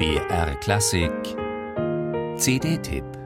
BR Klassik. CD-Tipp